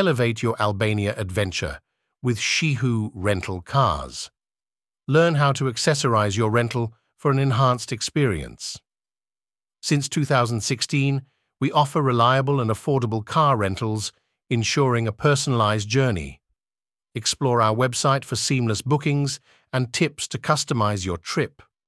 Elevate your Albania adventure with Shehu Rental Cars. Learn how to accessorize your rental for an enhanced experience. Since 2016, we offer reliable and affordable car rentals, ensuring a personalized journey. Explore our website for seamless bookings and tips to customize your trip.